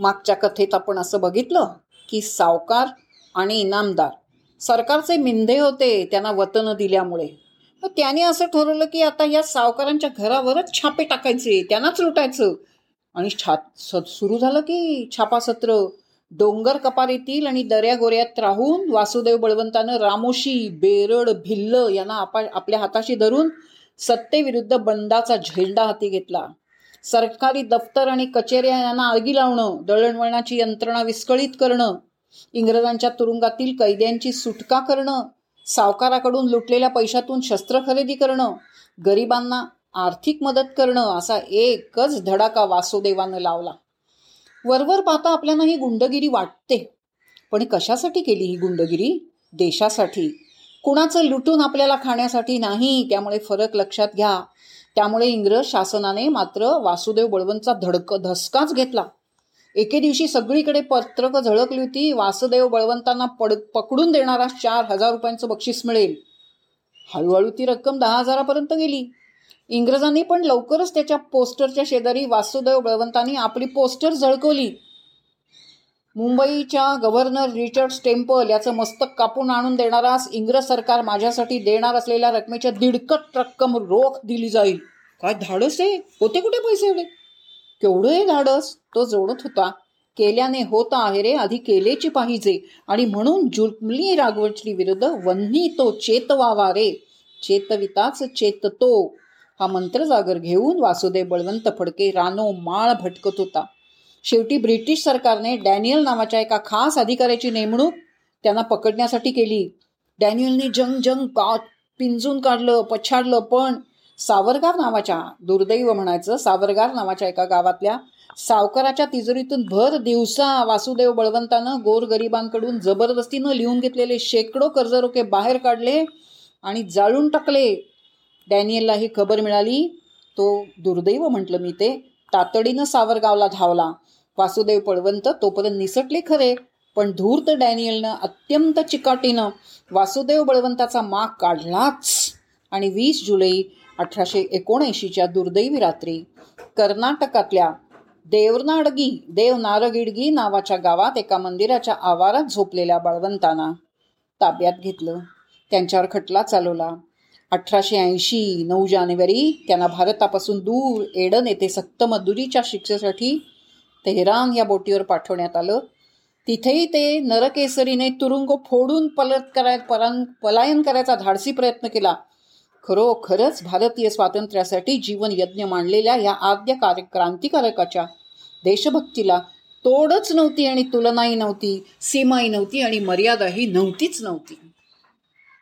मागच्या कथेत आपण असं बघितलं की सावकार आणि इनामदार सरकारचे मिंधे होते त्यांना वतन दिल्यामुळे. तर त्याने असं ठरवलं की आता या सावकारांच्या घरावरच छापे टाकायचे त्यांनाच लुटायचं. आणि छा सुरू झालं की छापासत्र. डोंगर कपारीतील आणि दर्यागोऱ्यात राहून वासुदेव बळवंतानं रामोशी बेरड भिल्ल यांना आपा आपल्या हाताशी धरून सत्तेविरुद्ध बंदाचा झेंडा हाती घेतला. सरकारी दफ्तर आणि कचेऱ्या यांना आळगी लावणं दळणवळणाची यंत्रणा विस्कळीत करणं इंग्रजांच्या तुरुंगातील कैद्यांची सुटका करणं सावकाराकडून लुटलेल्या पैशातून शस्त्र खरेदी करणं गरिबांना आर्थिक मदत करणं असा एकच धडाका वासुदेवानं लावला. वरवर पाहता आपल्याला ही गुंडगिरी वाटते. पण कशासाठी केली ही गुंडगिरी? देशासाठी. कुणाचं लुटून आपल्याला खाण्यासाठी नाही त्यामुळे फरक लक्षात घ्या. त्यामुळे इंग्रज शासनाने मात्र वासुदेव बळवंतचा धडक धसकाच घेतला. एके दिवशी सगळीकडे पत्रक झळकली होती वासुदेव बळवंतांना पड पकडून देणारा चार हजार रुपयांचं बक्षीस मिळेल. हळूहळू ती रक्कम दहा हजारापर्यंत गेली. इंग्रजांनी पण लवकरच त्याच्या पोस्टरच्या शेजारी वासुदेव बळवंतांनी आपली पोस्टर झळकवली. मुंबईच्या गव्हर्नर रिचर्ड टेम्पल याचं मस्तक कापून आणून देणारास इंग्रज सरकार माझ्यासाठी देणार असलेल्या रकमेच्या दीडकट रक्कम रोख दिली जाईल. काय धाडस आहे? होते कुठे पैसे एवढे? आहे धाडस? तो जोडत होता. केल्याने होता आहे रे आधी केलेची पाहिजे. आणि म्हणून जुलमली राघवची विरुद्ध वन्नी तो चेतवावा रे. चेतविताच चेततो. हा मंत्र जागर घेऊन वासुदेव बळवंत फडके रानो माळ भटकत होता. शेवटी ब्रिटिश सरकारने डॅनियल नावाच्या एका खास अधिकाऱ्याची नेमणूक त्यांना पकडण्यासाठी केली. डॅनियलने जंग जंग का पिंजून काढलं पछाडलं पण सावरगार नावाच्या दुर्दैव म्हणायचं सावरगार नावाच्या एका गावातल्या सावकाराच्या तिजोरीतून भर दिवसा वासुदेव बळवंतानं गोरगरिबांकडून जबरदस्तीनं लिहून घेतलेले शेकडो कर्जरोखे बाहेर काढले आणि जाळून टाकले. डॅनियलला ही खबर मिळाली. तो दुर्दैव म्हटलं मी ते तातडीनं सावरगावला धावला. वासुदेव पळवंत तोपर्यंत निसटले खरे पण धूर्त डॅनियलनं अत्यंत चिकाटीनं वासुदेव बळवंताचा माग काढलाच. आणि वीस जुलै अठराशे एकोणऐंशीच्या दुर्दैवी रात्री कर्नाटकातल्या देवनाडगी देवनारगिडगी नावाच्या गावात एका मंदिराच्या आवारात झोपलेल्या बळवंतांना ताब्यात घेतलं. त्यांच्यावर खटला चालवला. अठराशे ऐंशी नऊ जानेवारी त्यांना भारतापासून दूर एडन येथे सक्त मजुरीच्या शिक्षेसाठी तेहरान या बोटीवर पाठवण्यात आलं. तिथेही ते नरकेसरीने तुरुंग फोडून पलत कराय पलायन करायचा धाडसी प्रयत्न केला. खरोखरच भारतीय स्वातंत्र्यासाठी जीवन यज्ञ मांडलेल्या या आद्य कार्य क्रांतिकारकाच्या देशभक्तीला तोडच नव्हती आणि तुलनाही नव्हती सीमाही नव्हती आणि मर्यादाही नव्हतीच नव्हती.